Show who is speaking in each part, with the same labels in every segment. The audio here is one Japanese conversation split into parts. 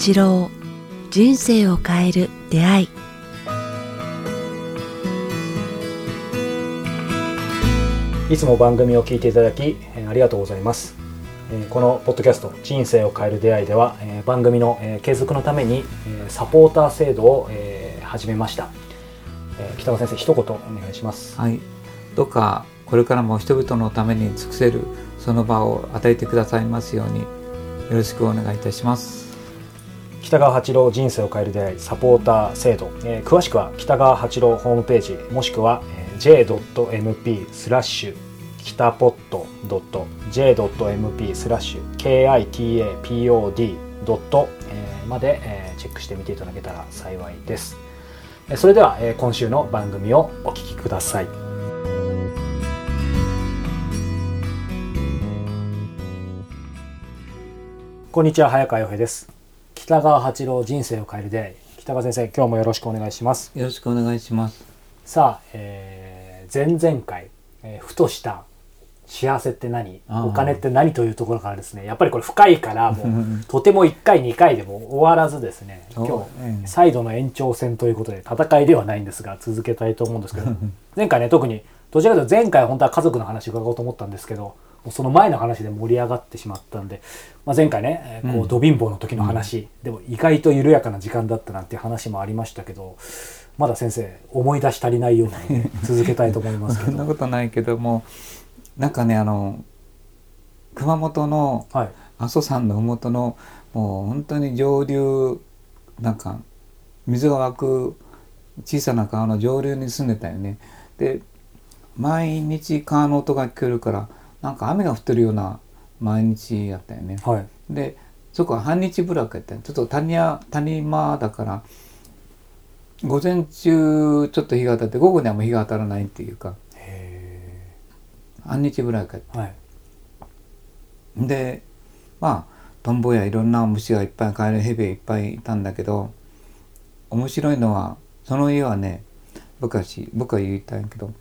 Speaker 1: 八郎人生を変える出会い。
Speaker 2: いつも番組を聞いていただきえーありがとうございます。えーこのポッドキャスト「人生を変える出会い」ではえー番組のえー継続のためにえーサポーター制度をえー始めました。えー北川先生一言お願いします。
Speaker 3: はい、どうかこれからも人々のために尽くせるその場を与えてくださいますようによろしくお願いいたします。
Speaker 2: 北川八郎人生を変える出会いサポーター制度、えー詳しくは北川八郎ホームページもしくは、えー j.mp スラッシュ北ポット .j.mp スラッシュ kitapod ドットまで、えーチェックしてみていただけたら幸いです。それでは、えー今週の番組をお聞きください。こんにちは早川洋平です。北川八郎人生を変える出会い北川先生今日もよろしくお願いします。
Speaker 3: よろしくお願いします。
Speaker 2: さあ、えー前々回、えーふとした幸せって何？お金って何というところからですね。やっぱりこれ深いからもう とても1回2回でも終わらずですね 今
Speaker 3: ええ。
Speaker 2: 日再度の延長戦ということで戦いではないんですが続けたいと思うんですけど。前回ね特にどちらかというと前回本当は家族の話伺おうと思ったんですけどその前の話で盛り上がってしまったんで、まあ、前回ね、えーこ
Speaker 3: う
Speaker 2: うんど貧乏の時の話、でも意外と緩やかな時間だったなんて話もありましたけどまだ先生思い出し足りないようなので 続けたいと思いますけ
Speaker 3: そんな
Speaker 2: ど。
Speaker 3: ことないけどもなんかねあの熊本の
Speaker 2: はい
Speaker 3: 阿蘇山の麓のもう本当に上流なんか水が湧く小さな川の上流に住んでたよね。で毎日川の音が聞こえるからなんか雨が降ってるような毎日やったよね。
Speaker 2: はい。
Speaker 3: でそこは半日部落やったよちょっと谷や谷間だから午前中ちょっと日が当たって午後にはもう日が当たらないっていうか
Speaker 2: へ
Speaker 3: 半日部落やっ
Speaker 2: ーはい。
Speaker 3: たでまあトンボやいろんな虫がいっぱいカエルヘビいっぱいいたんだけど面白いのはその家はね昔僕は言いたいけど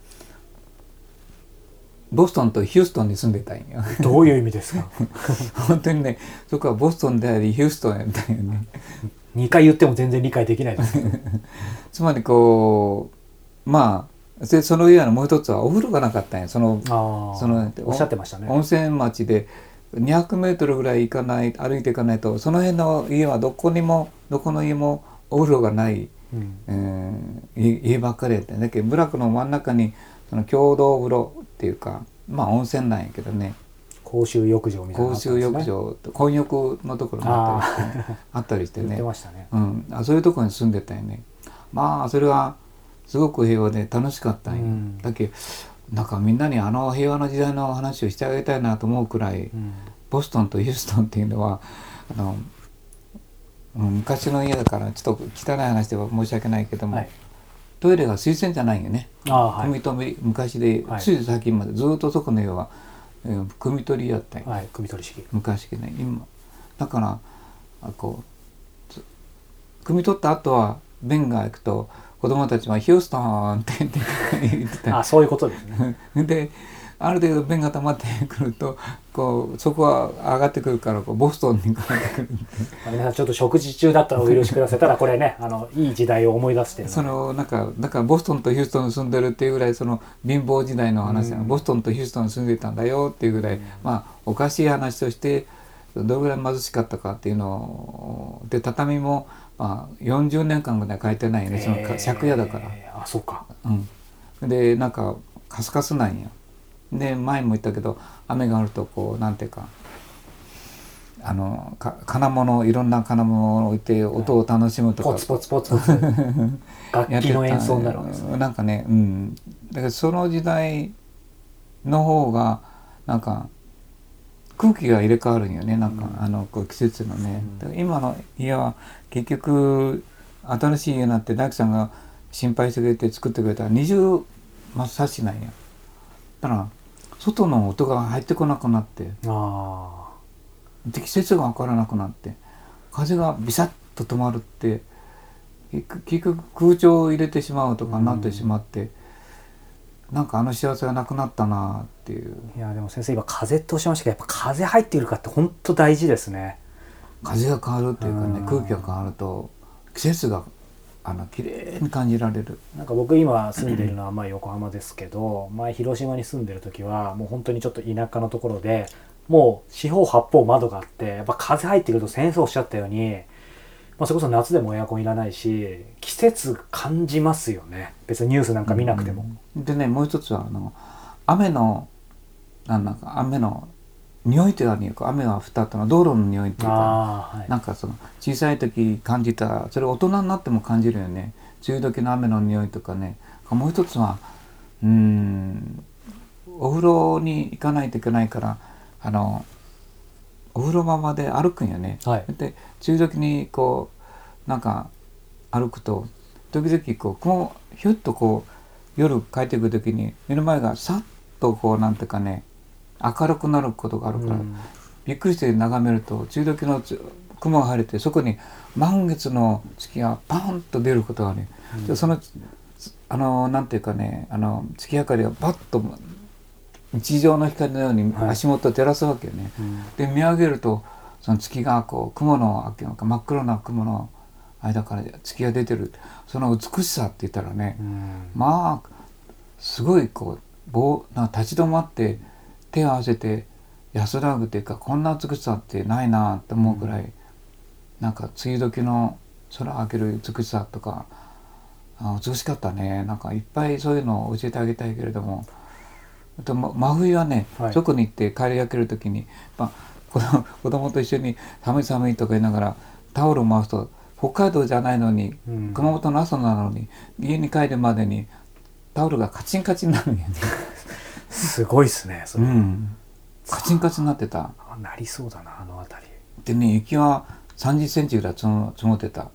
Speaker 3: ボストンとヒューストンに住んでたんよ。
Speaker 2: どういう意味ですか？
Speaker 3: 本当にねそこはボストンでありヒューストンやったんよね。
Speaker 2: 2回言っても全然理解できないです。
Speaker 3: つまりこうまあでその家のもう一つはお風呂がなかったんやそのその
Speaker 2: おっしゃってましたね。
Speaker 3: 温泉町で200メートルぐらい行かない歩いていかないとその辺の家はどこにもどこの家もお風呂がない、
Speaker 2: うん。
Speaker 3: えー家家ばっかりやったんや。だけど部落の真ん中にその共同風呂っていうかまあ温泉なんやけどね。
Speaker 2: 公衆浴場みたいなの
Speaker 3: 公衆浴場と混浴のところもあったりして、
Speaker 2: あ
Speaker 3: あったりしてね。
Speaker 2: ましたね。
Speaker 3: うん、あそういうところに住んでたよね。まあそれはすごく平和で楽しかったんよ、
Speaker 2: うん。
Speaker 3: だけどなんかみんなにあの平和な時代の話をしてあげたいなと思うくらい、
Speaker 2: うん。
Speaker 3: ボストンとヒューストンっていうのはあの、うん、昔の家だからちょっと汚い話では申し訳ないけども、
Speaker 2: はい
Speaker 3: トイレが水洗じゃないよね。汲み取り昔で、
Speaker 2: はい。
Speaker 3: つい最近までずっとそこの家は、えー汲み取りやったんよ、
Speaker 2: はい汲み取り式。
Speaker 3: 昔ね今。だからあこうつ汲み取った後は便が行くと子供たちは「ヒューストン」って言って言ってた
Speaker 2: あそういうことですね。
Speaker 3: である程度便が溜まってくるとこうそこは上がってくるからこうボストンに変わってくる
Speaker 2: まあ皆さんちょっと食事中だったらお許しください。ただこれねあのいい時代を思い出して。る
Speaker 3: そのなんかだからボストンとヒューストンに住んでるっていうぐらいその貧乏時代の話
Speaker 2: うん。
Speaker 3: ボストンとヒューストンに住んでたんだよっていうぐらい、まあおかしい話としてどれぐらい貧しかったかっていうのをで畳も、まあ、40年間ぐらい変えてないよね。そのか借家だから。
Speaker 2: えー。あそうか。
Speaker 3: うん、でなんかカスカスなんやで前も言ったけど雨が降るとこうなんていうかあのか金物いろんな金物を置いて音を楽しむとか、
Speaker 2: ポツポツポツポツ。楽器の演奏になるわけですね。
Speaker 3: なんかねうん。だからその時代の方がなんか空気が入れ替わるんよね。なんか、
Speaker 2: うん。
Speaker 3: あのこう季節のね、
Speaker 2: うん。
Speaker 3: 今の家は結局新しい家になって大工さんが心配してくれて作ってくれたら二重マッサージなんやだから外の音が入ってこなくなって
Speaker 2: あ
Speaker 3: で季節が分からなくなって風がビサッと止まるって結局空調を入れてしまうとかになってしまって、なんかあの幸せがなくなったなっていう。
Speaker 2: あいやでも先生今風っておっしゃいましたけどやっぱ風入っているかって本当大事ですね。
Speaker 3: 風が変わるっていうかね
Speaker 2: うん
Speaker 3: 空気が変わると季節があの綺麗に感じられる。
Speaker 2: なんか僕今住んでるのはまあ横浜ですけど前広島に住んでる時はもう本当にちょっと田舎のところでもう四方八方窓があってやっぱ風入ってくると先生おっしゃったように、まあ、それこそ夏でもエアコンいらないし季節感じますよね別にニュースなんか見なくても。
Speaker 3: うんでねもう一つはあの雨のなんなんか雨の匂いってあるよ雨が降った後の道路の匂いっていうか。
Speaker 2: はい。
Speaker 3: なんかその小さい時感じたそれ大人になっても感じるよね。梅雨時の雨の匂いとかね。もう一つはうーんお風呂に行かないといけないからあのお風呂場まで歩くんよね。
Speaker 2: はい。
Speaker 3: で梅雨時にこうなんか歩くと時々こう雲ひょっとこう夜帰ってくる時に目の前がさっとこうなんていうかね明るくなることがあるから、
Speaker 2: うん。
Speaker 3: びっくりして眺めると梅雨時のつ雲が晴れてそこに満月の月がパンと出ることがね、でそのつあのなんていうかねあの月明かりがバッと日常の光のように
Speaker 2: はい。
Speaker 3: 足元を照らすわけよね。
Speaker 2: うん。
Speaker 3: で見上げるとその月がこう雲の真っ黒な雲の間から月が出てる。その美しさって言ったらね、
Speaker 2: うん。
Speaker 3: まあすごいこう棒な立ち止まって手を合わせて安らぐというかこんな美しさってないなって思うくらい、なんか梅雨時の空を開ける美しさとかあ美しかったね。なんかいっぱいそういうのを教えてあげたいけれどもあとま真冬はね、
Speaker 2: はい。
Speaker 3: 外に行って帰り焼ける時に、まあ、子供 子供と一緒に寒い寒いとか言いながらタオルを回すと北海道じゃないのに
Speaker 2: うん。
Speaker 3: 熊本の朝なのに家に帰るまでにタオルがカチンカチンになるんやね。
Speaker 2: すごいっすねそうれ、
Speaker 3: ん。カチンカチンになってた。
Speaker 2: あなりそうだなあの辺り
Speaker 3: でね、雪は30センチぐらい積もってた。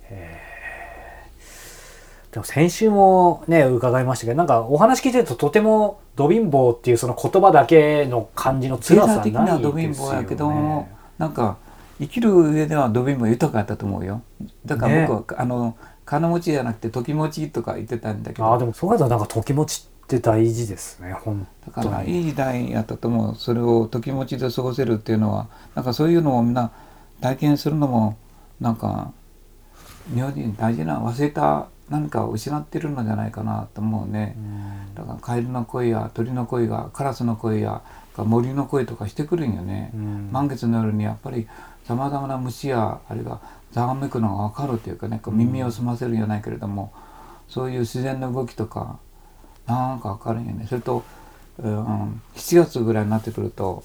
Speaker 2: でも先週もね伺いましたけどなんかお話聞いてるととてもド貧乏っていうその言葉だけの感じの
Speaker 3: 経
Speaker 2: 辛さない
Speaker 3: 的にはド貧乏やけども、なんか生きる上ではド貧乏豊かだったと思うよ。だから僕は、あの金持ちじゃなくて時持ちとか言ってたんだけど、
Speaker 2: ああでもそうやったらなんか時持ちって大事ですね本
Speaker 3: だからいい時代やったと思う。それを時持ちで過ごせるっていうのは、なんかそういうのをみんな体験するのもなんか日本人大事な忘れた何かを失ってるのじゃないかなと思うね。だからカエルの声や鳥の声がカラスの声や森の声とかしてくるんよね。
Speaker 2: うん
Speaker 3: 満月の夜にやっぱりさまざまな虫やあれがざわめくのが分かるというかね耳を澄ませるんじゃないけれども、そういう自然の動きとかなんか分かるんよね。それと、うん、7月ぐらいになってくると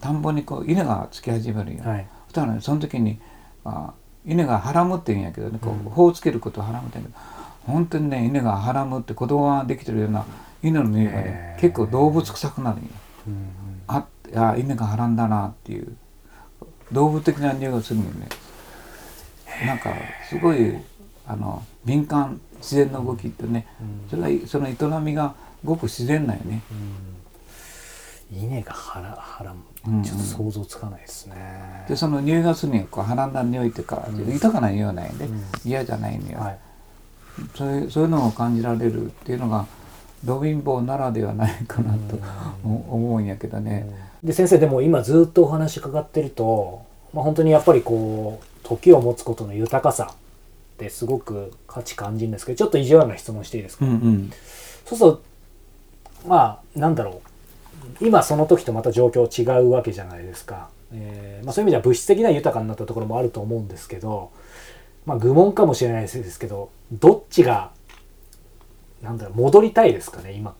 Speaker 3: 田んぼにこう稲がつき始めるんよ。
Speaker 2: はい
Speaker 3: そしたらねその時にあ稲がはらむって言うんやけどねこ
Speaker 2: うん
Speaker 3: う穂をつけることをはらむって言うんやけど本当にね稲がはらむって子供ができてるような稲の匂いがね結構動物臭くなるんよ。
Speaker 2: うん
Speaker 3: あいや稲がはらんだなっていう動物的な匂いがするんよね。なんかすごいあの敏感自然の動きってね
Speaker 2: うん。
Speaker 3: それがその営みがごく自然なんよね。
Speaker 2: うん。稲がはらはら
Speaker 3: うんうん。
Speaker 2: ちょっと想像つかないですね、
Speaker 3: でその匂いがするんよ。こうはらんだ匂いっていうか、
Speaker 2: うん。
Speaker 3: 豊かな匂いなんよね、
Speaker 2: うん。
Speaker 3: 嫌じゃないのよ。
Speaker 2: はい。
Speaker 3: そういうそういうのを感じられるっていうのがド貧乏ならではないかなと思思うんやけどね。
Speaker 2: で先生でも今ずっとお話伺ってると、まあ、本当にやっぱりこう時を持つことの豊かさってすごく価値感じるんですけどちょっと意地悪な質問していいですか、
Speaker 3: うんうん。
Speaker 2: そうするとまあなんだろう。今その時とまた状況違うわけじゃないですか、えーまあ、そういう意味では物質的な豊かになったところもあると思うんですけど、まあ、愚問かもしれないですけどどっちがなんだろう戻りたいですかね今？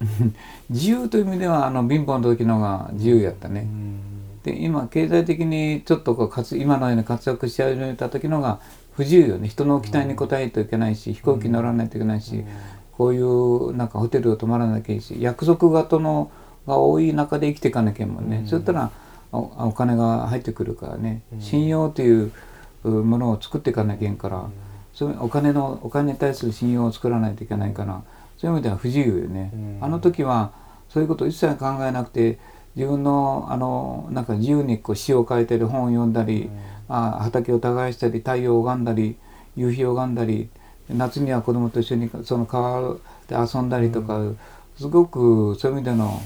Speaker 3: 自由という意味ではあの貧乏の時の方が自由やったね。
Speaker 2: うん。
Speaker 3: で今経済的にちょっとこう活今のように活躍し始めた時のが不自由よね。人の期待に応えないといけないし飛行機に乗らないといけないし、こういうなんかホテルを泊まらなきゃいいし約束型のが多い中で生きていかなきゃいけんもんね、
Speaker 2: うん。
Speaker 3: そういったらおお金が入ってくるからね、
Speaker 2: うん。
Speaker 3: 信用といううものを作っていかなきゃいけんから、そういうお金のお金に対する信用を作らないといけないからそういう意味では不自由よね、
Speaker 2: うん。
Speaker 3: あの時はそういうことを一切考えなくて自分のあのなんか自由にこう詩を書いたり本を読んだり、あ畑を耕したり太陽を拝んだり夕日を拝んだり夏には子供と一緒にその川で遊んだりとか、すごくそういう意味での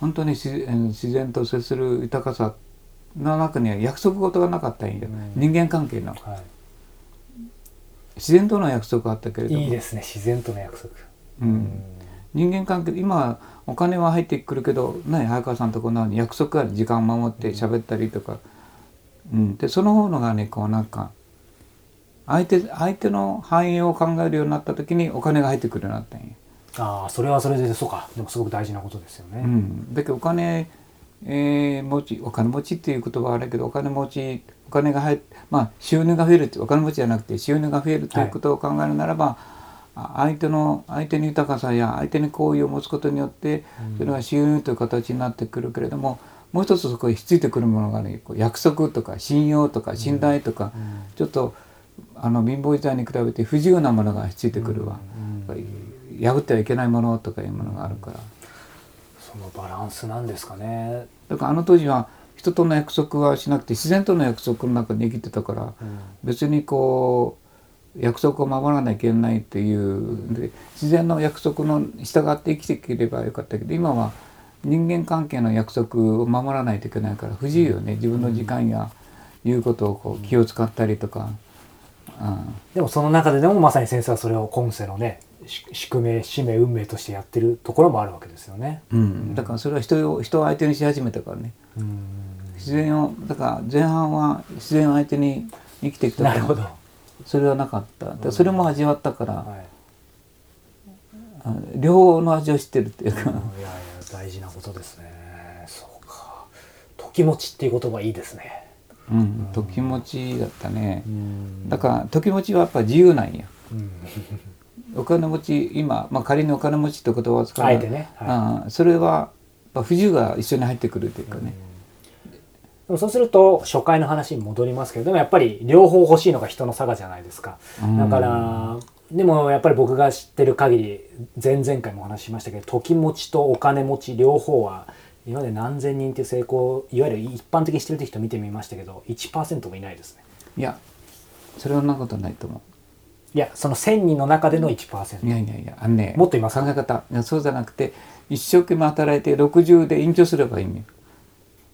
Speaker 3: 本当に自然と接する豊かさの中には約束事がなかったんよ、
Speaker 2: うん。
Speaker 3: 人間関係の。
Speaker 2: は
Speaker 3: 自然との約束があったけれども。
Speaker 2: いいいですね。自然との約束。
Speaker 3: うん人間関係今はお金は入ってくるけどね早川さんとこんなに約束ある時間守って喋ったりとか、うん、でその方のがねこうなんか相手相手の繁栄を考えるようになった時にお金が入ってくるようになったんよ。
Speaker 2: ああそれはそれでそうか。でもすごく大事なことですよね、
Speaker 3: うん、だけどお金、えー持ちお金持ちっていう言葉はあるけどお金持ちお金が入ってまあ収入が増えるってお金持ちじゃなくて収入が増えるということを考えるならば、あ相手の相手に豊かさや相手に好意を持つことによってそれは収入という形になってくるけれどももう一つそこにひっついてくるものがねこう約束とか信用とか信頼とか、ちょっとあの貧乏時代に比べて不自由なものがひっついてくるわ、破ってはいけないものとかいうものがあるから。
Speaker 2: そのバランスなんですかね、
Speaker 3: だからあの当時は人との約束はしなくて自然との約束の中で生きてたから別にこう約束を守らなきゃいけないっていう。で自然の約束の従って生きていければよかったけど今は人間関係の約束を守らないといけないから不自由よね。自分の時間や言うことをこう気を使ったりとか。うん
Speaker 2: でもその中ででもまさに先生はそれを今世のねし宿命使命運命としてやってるところもあるわけですよね。
Speaker 3: うん、だからそれは人を人を相手にし始めたからね。
Speaker 2: うん。
Speaker 3: 自然をだから前半は自然を相手に生きてきた
Speaker 2: なるほど。は
Speaker 3: それはなかった。でそれも味わったから、
Speaker 2: い。
Speaker 3: あの両方の味を知ってるっていうか、
Speaker 2: うん。いやいや大事なことですね。そうか。時持ちっていう言葉いいですね。
Speaker 3: うん、時持ちだったね、
Speaker 2: ん。
Speaker 3: だから時持ちはやっぱ自由なんや。
Speaker 2: うん。
Speaker 3: お金持ち今、まあ、仮にお金持ちって言葉を使う
Speaker 2: あえてね。はい。
Speaker 3: あそれは不自由が一緒に入ってくるっていうかね、
Speaker 2: でもそうすると初回の話に戻りますけれどもやっぱり両方欲しいのが人の差がじゃないですか。
Speaker 3: うん
Speaker 2: だからでもやっぱり僕が知ってる限り前々回もお話ししましたけど時持ちとお金持ち両方は今まで何千人っていう成功いわゆる一般的にしてるって人見てみましたけど1%もいないですね。
Speaker 3: いやそれはそんなことないと思
Speaker 2: いやその1000人の中での1%。
Speaker 3: ういやいやいやあのね
Speaker 2: もっといますか
Speaker 3: 考え方いやそうじゃなくて一生懸命働いて60で隠居すればいいね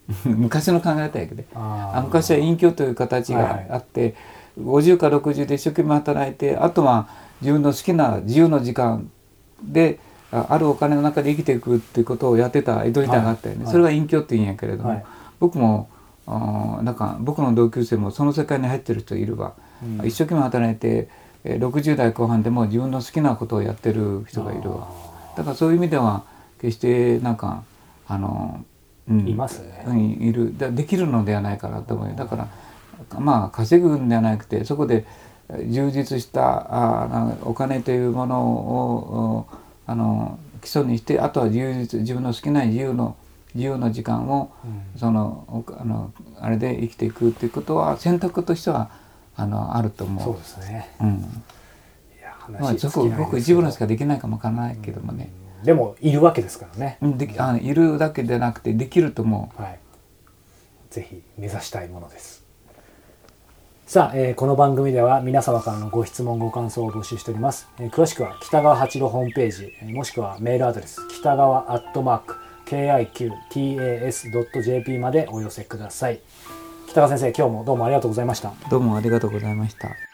Speaker 3: 昔の考え方やけど。昔は隠居という形があって、50か60で一生懸命働いてあとは自分の好きな自由の時間でああるお金の中で生きていくっていうことをやってた江戸時代があったよね、
Speaker 2: はい。
Speaker 3: それが隠居って言うんやけれども、
Speaker 2: はい。
Speaker 3: 僕もなんか僕の同級生もその世界に入ってる人いるわ、
Speaker 2: うん。
Speaker 3: 一生懸命働いてえー60代後半でも自分の好きなことをやってる人がいるわ。だからそういう意味では決してなんかあの、うん
Speaker 2: いますね。
Speaker 3: うんいる。だできるのではないかなと思う。よだからまあ稼ぐんではなくてそこでえー充実したあなお金というものをおあの基礎にしてあとは充実自分の好きな自由の自由の時間を
Speaker 2: うん。
Speaker 3: そのおあのあれで生きていくっていうことは選択としてはあのあると思う。
Speaker 2: そうですね。
Speaker 3: うん。
Speaker 2: いや
Speaker 3: まあ、そこ
Speaker 2: きないですけど
Speaker 3: ごく一部のしかできないかもわからないけどもね、
Speaker 2: うんでもいるわけですからね。
Speaker 3: うん、できあいるだけでなくてできると思
Speaker 2: はい。ぜひ目指したいものです。さあ、えーこの番組では皆様からのご質問ご感想を募集しております。えー詳しくは北川八郎ホームページ、えーもしくはメールアドレス北川アットマーク KIQTAS.jp までお寄せください。北川先生、今日もどうもありがとうございました。
Speaker 3: うどうもありがとうございました。